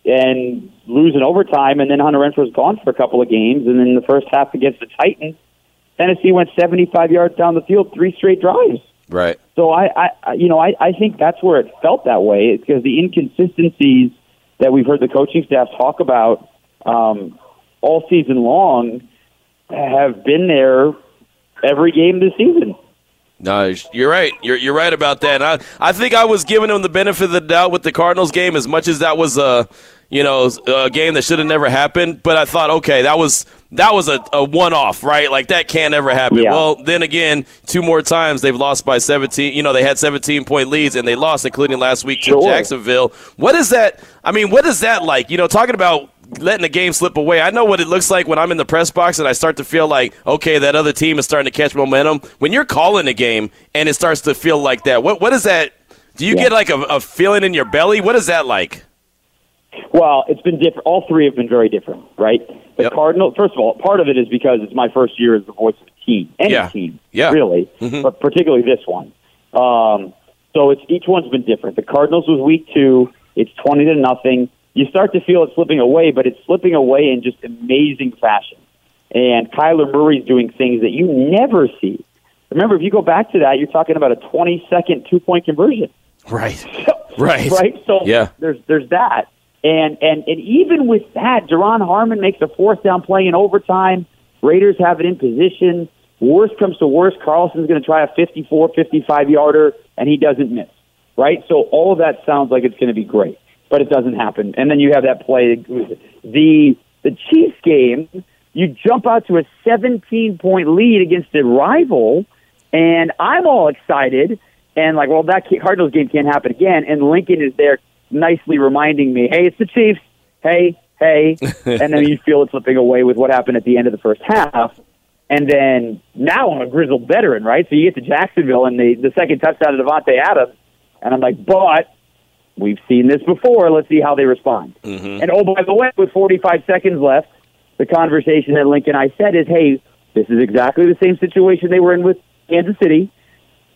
Speaker 8: and losing overtime. And then Hunter Renfrow was gone for a couple of games. And then the first half against the Titans, Tennessee went seventy-five yards down the field, three straight drives.
Speaker 1: Right.
Speaker 8: So I, I I- you know, I, I think that's where it felt that way. It's because the inconsistencies that we've heard the coaching staff talk about um, all season long have been there every game this season.
Speaker 1: No, you're right. You're you're right about that. I I think I was giving them the benefit of the doubt with the Cardinals game as much as that was a you know a game that should have never happened. But I thought, okay, that was that was a, a one off, right? Like that can't ever happen.
Speaker 8: Yeah.
Speaker 1: Well, then again, two more times they've lost by 17. You know, they had 17 point leads and they lost, including last week to
Speaker 8: Sure.
Speaker 1: Jacksonville. What is that? I mean, what is that like? You know, talking about letting the game slip away. I know what it looks like when I'm in the press box and I start to feel like, okay, that other team is starting to catch momentum. When you're calling a game and it starts to feel like that, what what is that? Do you
Speaker 8: Yeah.
Speaker 1: get like a, a feeling in your belly? What is that like?
Speaker 8: Well, it's been different. All three have been very different, right? The
Speaker 1: Yep.
Speaker 8: Cardinal. First of all, part of it is because it's my first year as the voice of a team, any
Speaker 1: Yeah.
Speaker 8: team,
Speaker 1: Yeah.
Speaker 8: really,
Speaker 1: Mhm.
Speaker 8: but particularly this one. Um, so it's each one's been different. The Cardinals was week two. It's twenty to nothing. You start to feel it slipping away, but it's slipping away in just amazing fashion. And Kyler Murray's doing things that you never see. Remember, if you go back to that, you're talking about a 20 second two point conversion.
Speaker 1: Right. *laughs* Right.
Speaker 8: right? So
Speaker 1: Yeah.
Speaker 8: there's there's that, and and and even with that, Duron Harmon makes a fourth down play in overtime. Raiders have it in position. Worst comes to worst, Carlson's going to try a 54, 55 yarder, and he doesn't miss. Right? So all of that sounds like it's going to be great, but it doesn't happen. And then you have that play, the the Chiefs game. You jump out to a 17 point lead against a rival, and I'm all excited. and like, well, that Cardinals game can't happen again. And Lincoln is there nicely reminding me, hey, it's the Chiefs. Hey, hey. *laughs* and then you feel it slipping away with what happened at the end of the first half. And then now I'm a grizzled veteran, right? So you get to Jacksonville and the, the second touchdown to Davante Adams, and I'm like, but we've seen this before. Let's see how they respond.
Speaker 1: Mm-hmm.
Speaker 8: And oh, by the way, with 45 seconds left, the conversation that Lincoln and I said is, hey, this is exactly the same situation they were in with Kansas City.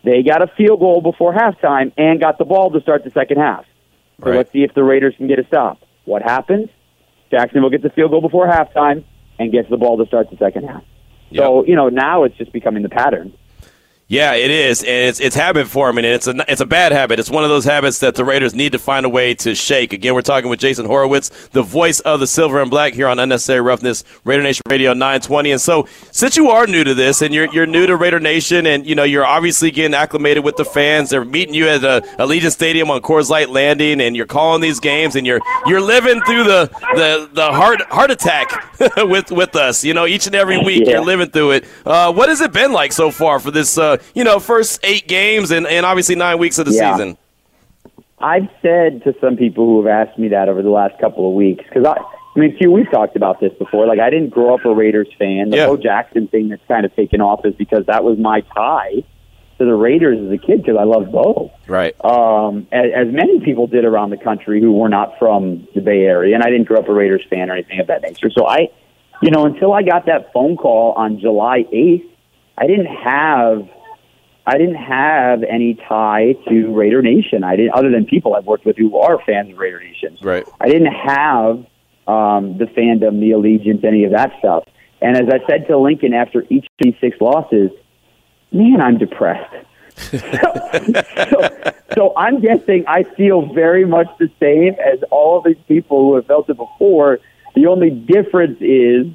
Speaker 8: They got a field goal before halftime and got the ball to start the second half. So
Speaker 1: Right.
Speaker 8: let's see if the Raiders can get a stop. What happens? Jacksonville gets a field goal before halftime and gets the ball to start the second half. So, you know, now it's just becoming the pattern.
Speaker 1: Yeah, it is, and it's it's habit forming, and it's a it's a bad habit. It's one of those habits that the Raiders need to find a way to shake. Again, we're talking with Jason Horowitz, the voice of the Silver and Black here on Unnecessary Roughness, Raider Nation Radio 920. And so, since you are new to this, and you're you're new to Raider Nation, and you know you're obviously getting acclimated with the fans. They're meeting you at a Allegiant Stadium on Coors Light Landing, and you're calling these games, and you're you're living through the the the heart heart attack *laughs* with with us. You know, each and every week
Speaker 8: Yeah.
Speaker 1: you're living through it. Uh, what has it been like so far for this? Uh, you know, first eight games and, and obviously nine weeks of the
Speaker 8: Yeah.
Speaker 1: season.
Speaker 8: I've said to some people who have asked me that over the last couple of weeks because I, I mean, Q, we've talked about this before. Like, I didn't grow up a Raiders fan. The
Speaker 1: Yeah.
Speaker 8: Bo Jackson thing that's kind of taken off is because that was my tie to the Raiders as a kid because I love Bo.
Speaker 1: Right.
Speaker 8: Um, as, as many people did around the country who were not from the Bay Area, and I didn't grow up a Raiders fan or anything of that nature. So I, you know, until I got that phone call on July eighth, I didn't have I didn't have any tie to Raider Nation. I didn't, other than people I've worked with who are fans of Raider Nation.
Speaker 1: Right.
Speaker 8: I didn't have um, the fandom, the allegiance, any of that stuff. And as I said to Lincoln after each of these six losses, man, I'm depressed. *laughs* so, so, so I'm guessing I feel very much the same as all of these people who have felt it before. The only difference is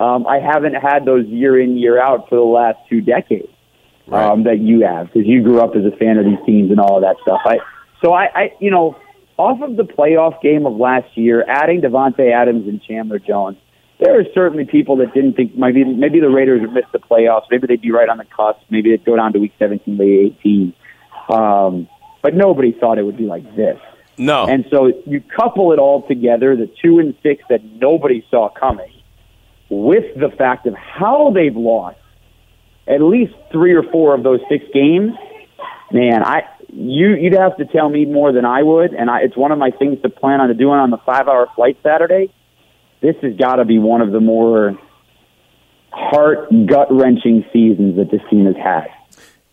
Speaker 8: um, I haven't had those year in, year out for the last two decades um, that you have because you grew up as a fan of these teams and all of that stuff. I so I, I you know off of the playoff game of last year, adding Davante Adams and Chandler Jones, there are certainly people that didn't think maybe maybe the Raiders would miss the playoffs. Maybe they'd be right on the cusp. Maybe they'd go down to week 17, week 18. Um, but nobody thought it would be like this.
Speaker 1: No.
Speaker 8: And so you couple it all together, the two and six that nobody saw coming, with the fact of how they've lost at least three or four of those six games. Man, I you you'd have to tell me more than I would, and I, it's one of my things to plan on doing on the five-hour flight Saturday. This has got to be one of the more heart gut wrenching seasons that this team has had.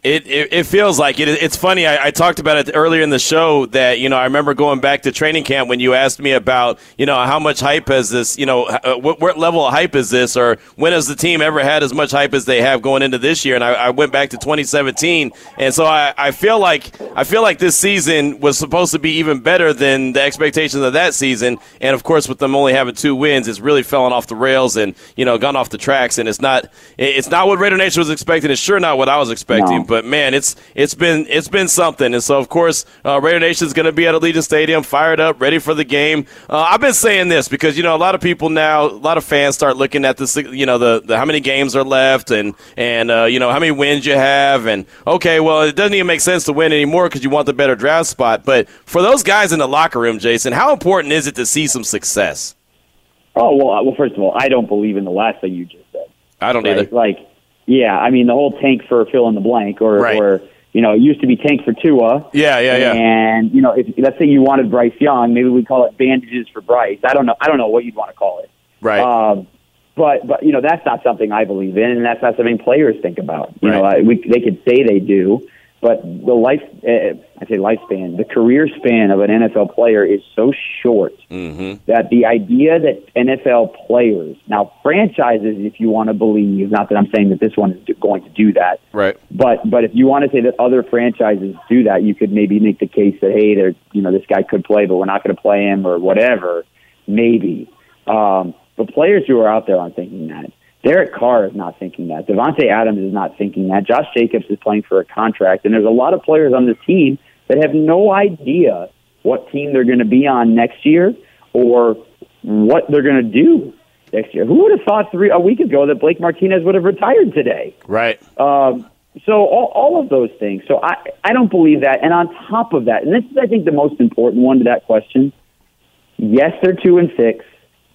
Speaker 1: It, it it feels like it. It's funny. I, I talked about it earlier in the show that you know I remember going back to training camp when you asked me about you know how much hype has this you know uh, what, what level of hype is this or when has the team ever had as much hype as they have going into this year and I, I went back to 2017 and so I, I feel like I feel like this season was supposed to be even better than the expectations of that season and of course with them only having two wins it's really fallen off the rails and you know gone off the tracks and it's not it's not what Raider Nation was expecting it's sure not what I was expecting
Speaker 8: No.
Speaker 1: But man, it's it's been it's been something. And so, of course, uh, Raider Nation is going to be at Allegiant Stadium, fired up, ready for the game. Uh, I've been saying this because you know a lot of people now, a lot of fans start looking at the you know the, the how many games are left and and uh, you know how many wins you have and okay, well it doesn't even make sense to win anymore because you want the better draft spot. But for those guys in the locker room, Jason, how important is it to see some success?
Speaker 8: Oh well, well. First of all, I don't believe in the last thing you just said.
Speaker 1: I don't
Speaker 8: right?
Speaker 1: either.
Speaker 8: Like, yeah, I mean the whole tank for fill in the blank, or
Speaker 1: Right.
Speaker 8: or you know, it used to be tank for Tua.
Speaker 1: Yeah, yeah, yeah.
Speaker 8: And you know, if let's say you wanted Bryce Young, maybe we call it bandages for Bryce. I don't know. I don't know what you'd want to call it.
Speaker 1: Right.
Speaker 8: Um, but but you know, that's not something I believe in, and that's not something players think about. You know, I, we they could say they do, but the life uh, I say lifespan, the career span of an NFL player is so short
Speaker 1: mm-hmm.
Speaker 8: that the idea that NFL players, now franchises, if you want to believe, not that I'm saying that this one is going to do that,
Speaker 1: Right.
Speaker 8: but but if you want to say that other franchises do that, you could maybe make the case that hey, there, you know, this guy could play, but we're not going to play him or whatever. Maybe, um, but players who are out there aren't thinking that. Derek Carr is not thinking that. Davante Adams is not thinking that. Josh Jacobs is playing for a contract, and there's a lot of players on this team that have no idea what team they're going to be on next year or what they're going to do next year. Who would have thought three a week ago that Blake Martinez would have retired today?
Speaker 1: Right.
Speaker 8: Um, so all, all of those things. So I, I don't believe that. And on top of that, and this is, I think, the most important one to that question. Yes, they're two and six.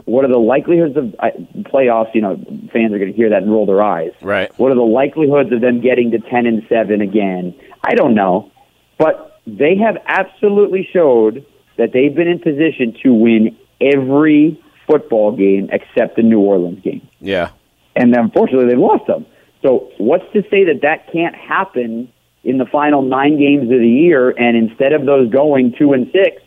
Speaker 8: What are the likelihoods of uh, playoffs? You know, fans are going to hear that and roll their eyes.
Speaker 1: Right.
Speaker 8: What are the likelihoods of them getting to ten and seven again? I don't know, but they have absolutely showed that they've been in position to win every football game except the New Orleans game.
Speaker 1: Yeah.
Speaker 8: And unfortunately, they've lost them. So what's to say that that can't happen in the final nine games of the year? And instead of those going two and six,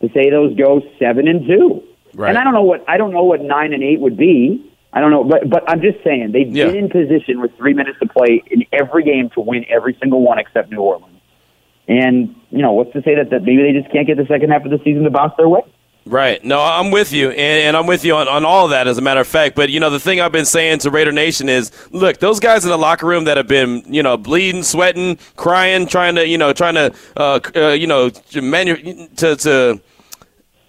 Speaker 8: to say those go seven and two.
Speaker 1: Right.
Speaker 8: And I don't know what I don't know what nine and eight would be. I don't know, but but I'm just saying they've
Speaker 1: Yeah.
Speaker 8: been in position with three minutes to play in every game to win every single one except New Orleans. And you know what's to say that, that maybe they just can't get the second half of the season to bounce their way?
Speaker 1: Right. No, I'm with you, and, and I'm with you on, on all of that, as a matter of fact. But, you know, the thing I've been saying to Raider Nation is, look, those guys in the locker room that have been, you know, bleeding, sweating, crying, trying to, you know, trying to, uh, uh, you know, to, manu- to, to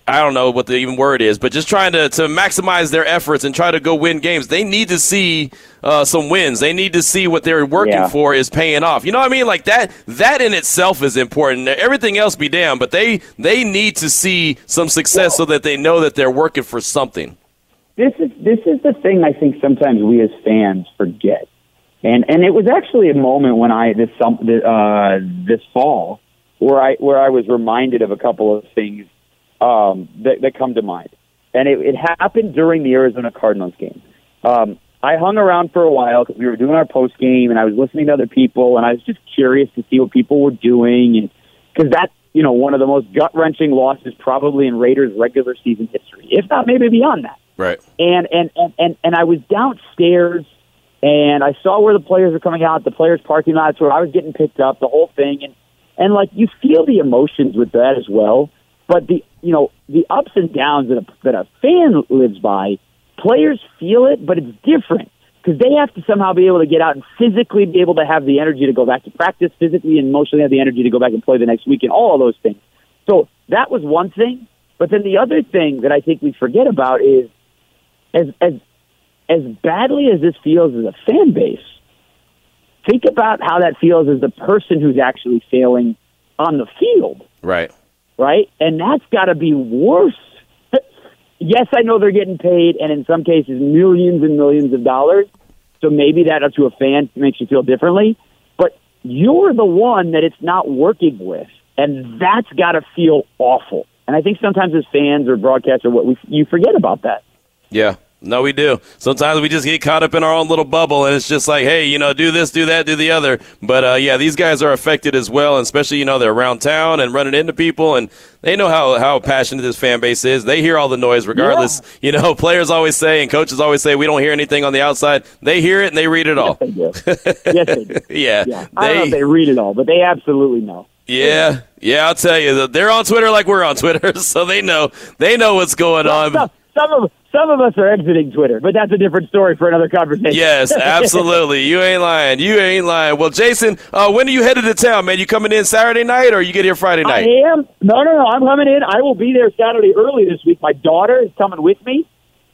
Speaker 1: I don't know what the even word is, but just trying to, to maximize their efforts and try to go win games. They need to see uh, some wins. They need to see what they're working
Speaker 8: Yeah.
Speaker 1: for is paying off. You know what I mean? Like that. That in itself is important. Everything else be damned, but they they need to see some success so that they know that they're working for something.
Speaker 8: this is this is the thing I think sometimes we as fans forget, and and it was actually a moment when I this some uh, this fall where I where I was reminded of a couple of things um, that, that come to mind, and it, it happened during the Arizona Cardinals game. Um, I hung around for a while because we were doing our post game, and I was listening to other people, and I was just curious to see what people were doing, and because that's you know one of the most gut wrenching losses probably in Raiders regular season history, if not maybe beyond that
Speaker 1: Right.
Speaker 8: and and and and, and I was downstairs and I saw where the players were coming out, the players' parking lots where I was getting picked up, the whole thing, and and like you feel the emotions with that as well. But the you know the ups and downs that a, that a fan lives by, players feel it, but it's different because they have to somehow be able to get out and physically be able to have the energy to go back to practice, physically and emotionally have the energy to go back and play the next week, and all of those things. So that was one thing. But then the other thing that I think we forget about is as as as badly as this feels as a fan base, think about how that feels as the person who's actually failing on the field,
Speaker 1: Right.
Speaker 8: Right? And that's got to be worse. *laughs* yes, I know they're getting paid, and in some cases, millions and millions of dollars. So maybe that up to a fan makes you feel differently. But you're the one that it's not working with, and that's got to feel awful. And I think sometimes as fans or broadcasters, what we you forget about that.
Speaker 1: Yeah. No, we do. Sometimes we just get caught up in our own little bubble, and it's just like, hey, you know, do this, do that, do the other. But uh, yeah, these guys are affected as well, and especially you know they're around town and running into people, and they know how how passionate this fan base is. They hear all the noise, regardless. You know, *laughs* players always say, and coaches always say, we don't hear anything on the outside. They hear it and they read it all.
Speaker 8: They do. *laughs* yes, they do.
Speaker 1: yeah,
Speaker 8: Yeah. I don't know if they read it all, but they absolutely know.
Speaker 1: yeah, yeah. I'll tell you, they're on Twitter like we're on Twitter, *laughs* so they know they know what's going on.
Speaker 8: Some, some of some of us are exiting Twitter, but that's a different story for another conversation.
Speaker 1: Yes, *laughs* absolutely. You ain't lying. You ain't lying. Well, Jason, uh, when are you headed to town, man? You coming in Saturday night or you get here Friday night?
Speaker 8: I am. No, no, no. I'm coming in. I will be there Saturday early this week. My daughter is coming with me.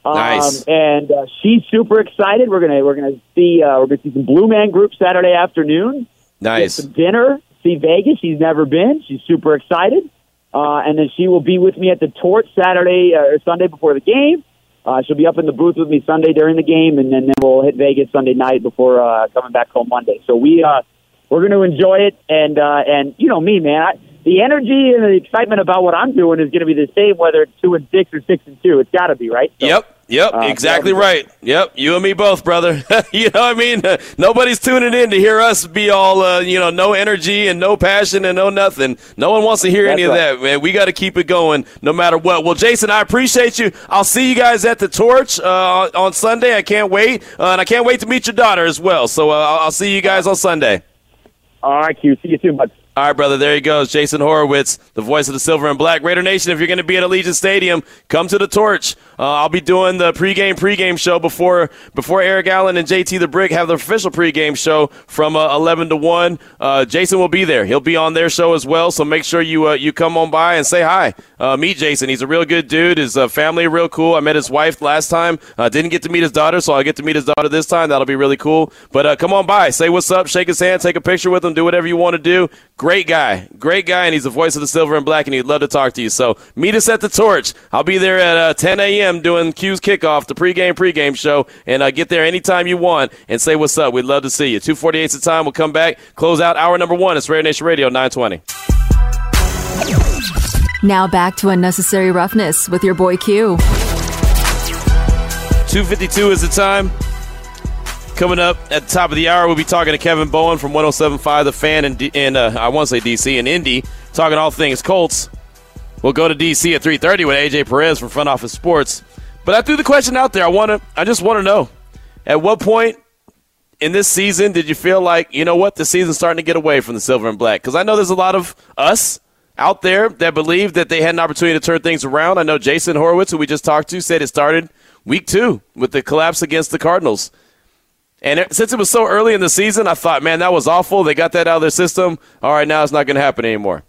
Speaker 8: Um,
Speaker 1: Nice.
Speaker 8: And uh, she's super excited. We're gonna we're gonna see uh, we're gonna see some Blue Man Group Saturday afternoon. Get
Speaker 1: Nice.
Speaker 8: some dinner. See Vegas. She's never been. She's super excited. Uh, and then she will be with me at the Torch Saturday uh, or Sunday before the game. Uh, she'll be up in the booth with me Sunday during the game, and then, then we'll hit Vegas Sunday night before uh, coming back home Monday. So we uh, we're going to enjoy it, and uh, and you know me, man. I, the energy and the excitement about what I'm doing is going to be the same whether it's two and six or six and two. It's got to be right. So,
Speaker 1: Yep. Yep,
Speaker 8: Uh,
Speaker 1: exactly right. Yep, you and me both, brother. *laughs* you know what I mean? *laughs* Nobody's tuning in to hear us be all, uh, you know, no energy and no passion and no nothing. No one wants to hear any
Speaker 8: That's
Speaker 1: of that, man. We got to keep it going no matter what. Well, Jason, I appreciate you. I'll see you guys at the Torch uh, on Sunday. I can't wait. Uh, and I can't wait to meet your daughter as well. So uh, I'll I'll see you guys on Sunday.
Speaker 8: All right, Q. See you soon, bud.
Speaker 1: All right, brother. There he goes. Jason Horowitz, the voice of the Silver and Black Raider Nation. If you're going to be at Allegiant Stadium, come to the Torch. Uh, I'll be doing the pregame pregame show before before Eric Allen and JT the Brick have the official pregame show from uh, 11 to 1. Uh, Jason will be there. He'll be on their show as well. So make sure you uh, you come on by and say hi. Uh, meet Jason. He's a real good dude. His uh, family real cool. I met his wife last time. didn't get to meet his daughter, so I get to meet his daughter this time. That'll be really cool. But come on by, say what's up, shake his hand, take a picture with him, do whatever you want to do. Great guy, great guy, and he's the voice of the Silver and Black, and he'd love to talk to you. So meet us at the Torch. I'll be there at 10 a.m. doing Q's kickoff, the pregame pregame show, and uh, get there anytime you want and say what's up. We'd love to see you. 248's the time. We'll come back, close out hour number one. It's Raider Nation Radio 920.
Speaker 7: Now back to unnecessary roughness with your boy Q.
Speaker 1: 252 is the time. Coming up at the top of the hour, we'll be talking to Kevin Bowen from 107.5 The Fan and, in uh, I want to say DC and Indy, talking all things Colts. We'll go to DC at 3:30 with AJ Perez from Front Office Sports. But I threw the question out there. I want to. I just want to know, at what point in this season did you feel like you know what the season's starting to get away from the silver and black? Because I know there's a lot of us out there that believe that they had an opportunity to turn things around. I know Jason Horowitz, who we just talked to, said it started week two with the collapse against the Cardinals. And it, since it was so early in the season, I thought, man, that was awful. They got that out of their system. All right, now it's not going to happen anymore.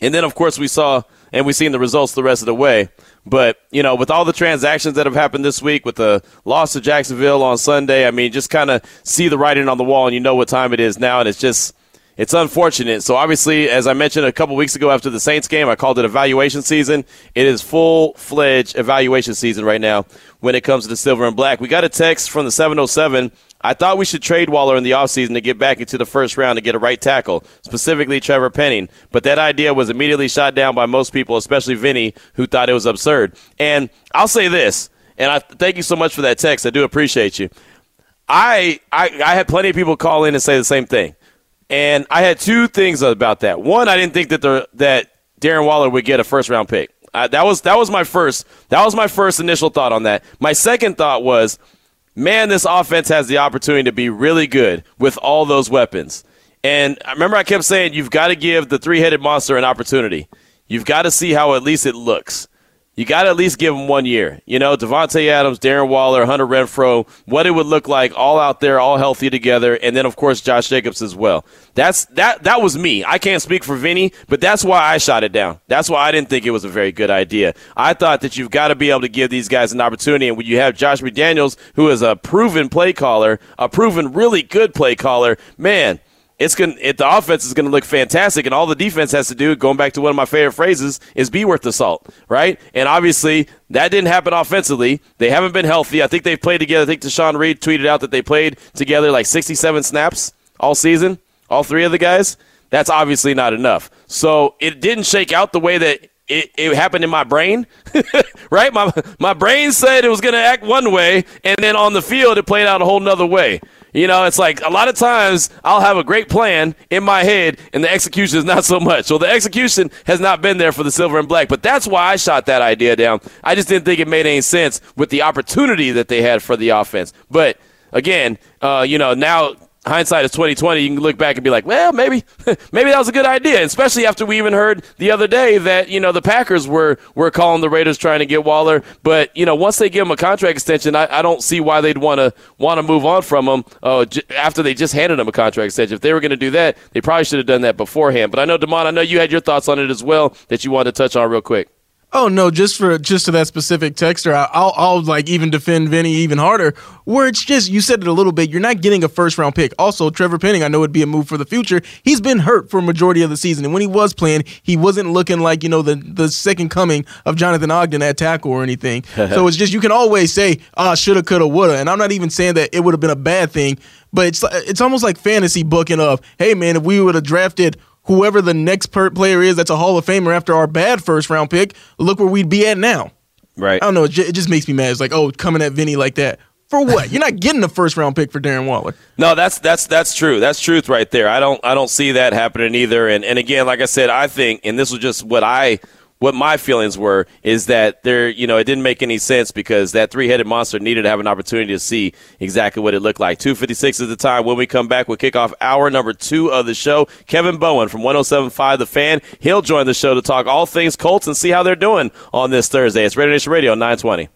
Speaker 1: And then, of course, we saw and we've seen the results the rest of the way. But, you know, with all the transactions that have happened this week, with the loss to Jacksonville on Sunday, I mean, just kind of see the writing on the wall and you know what time it is now. And it's just, it's unfortunate. So obviously, as I mentioned a couple weeks ago after the Saints game, I called it evaluation season. It is full fledged evaluation season right now when it comes to the silver and black. We got a text from the 707 I thought we should trade Waller in the offseason to get back into the first round to get a right tackle, specifically Trevor Penning. But that idea was immediately shot down by most people, especially Vinny, who thought it was absurd. And I'll say this, and I thank you so much for that text. I do appreciate you. I, I, I had plenty of people call in and say the same thing. And I had two things about that. One, I didn't think that the, that Darren Waller would get a first round pick. Uh, that was that was my first that was my first initial thought on that. My second thought was man, this offense has the opportunity to be really good with all those weapons. And I remember I kept saying, you've got to give the three headed monster an opportunity. You've got to see how at least it looks you got to at least give them one year. You know, Davante Adams, Darren Waller, Hunter Renfrow, what it would look like all out there, all healthy together, and then of course Josh Jacobs as well. That's that. That was me. I can't speak for Vinny, but that's why I shot it down. That's why I didn't think it was a very good idea. I thought that you've got to be able to give these guys an opportunity, and when you have Josh McDaniels, who is a proven play caller, a proven really good play caller, man it's going it, the offense is to look fantastic, and all the defense has to do, going back to one of my favorite phrases, is be worth the salt, right? And obviously, that didn't happen offensively. They haven't been healthy. I think they've played together. I think Deshaun Reed tweeted out that they played together like 67 snaps all season, all three of the guys. That's obviously not enough. So it didn't shake out the way that it, it happened in my brain, *laughs* right? My my brain said it was going to act one way, and then on the field it played out a whole nother way. You know, it's like a lot of times I'll have a great plan in my head and the execution is not so much. So the execution has not been there for the silver and black, but that's why I shot that idea down. I just didn't think it made any sense with the opportunity that they had for the offense. But again, uh, you know, now hindsight is 2020 you can look back and be like well maybe *laughs* maybe that was a good idea. Especially after we even heard the other day that you know the packers were were calling the raiders trying to get waller. But you know once they give him a contract extension i, I don't see why they'd want to want to move on from him uh, j- after they just handed him a contract extension. If they were going to do that they probably should have done that beforehand. But i know demond i know you had your thoughts on it as well that you wanted to touch on real quick
Speaker 2: Oh no, just for just to that specific texter, I'll I'll like even defend Vinny even harder. Where it's just you said it a little bit. You're not getting a first round pick. Also, Trevor Penning, I know it'd be a move for the future. He's been hurt for a majority of the season, and when he was playing, he wasn't looking like you know the the second coming of Jonathan Ogden at tackle or anything. *laughs* so it's just you can always say ah shoulda coulda woulda, and I'm not even saying that it would have been a bad thing, but it's it's almost like fantasy booking of hey man if we would have drafted whoever the next per- player is that's a Hall of Famer after our bad first round pick, look where we'd be at now.
Speaker 1: Right.
Speaker 2: I don't know. It, j- it just makes me mad. It's like, oh, coming at Vinny like that. For what? You're not getting a first round pick for Darren Waller. *laughs*
Speaker 1: No, that's that's that's true. That's truth right there. I don't I don't see that happening either. And and again, like I said, I think, and this was just what I what my feelings were is that there, you know, it didn't make any sense because that three-headed monster needed to have an opportunity to see exactly what it looked like. 256 is the time. When we come back, we'll kick off hour number two of the show. Kevin Bowen from 107.5 The Fan. He'll join the show to talk all things Colts and see how they're doing on this Thursday. It's Radio Nation Radio 920.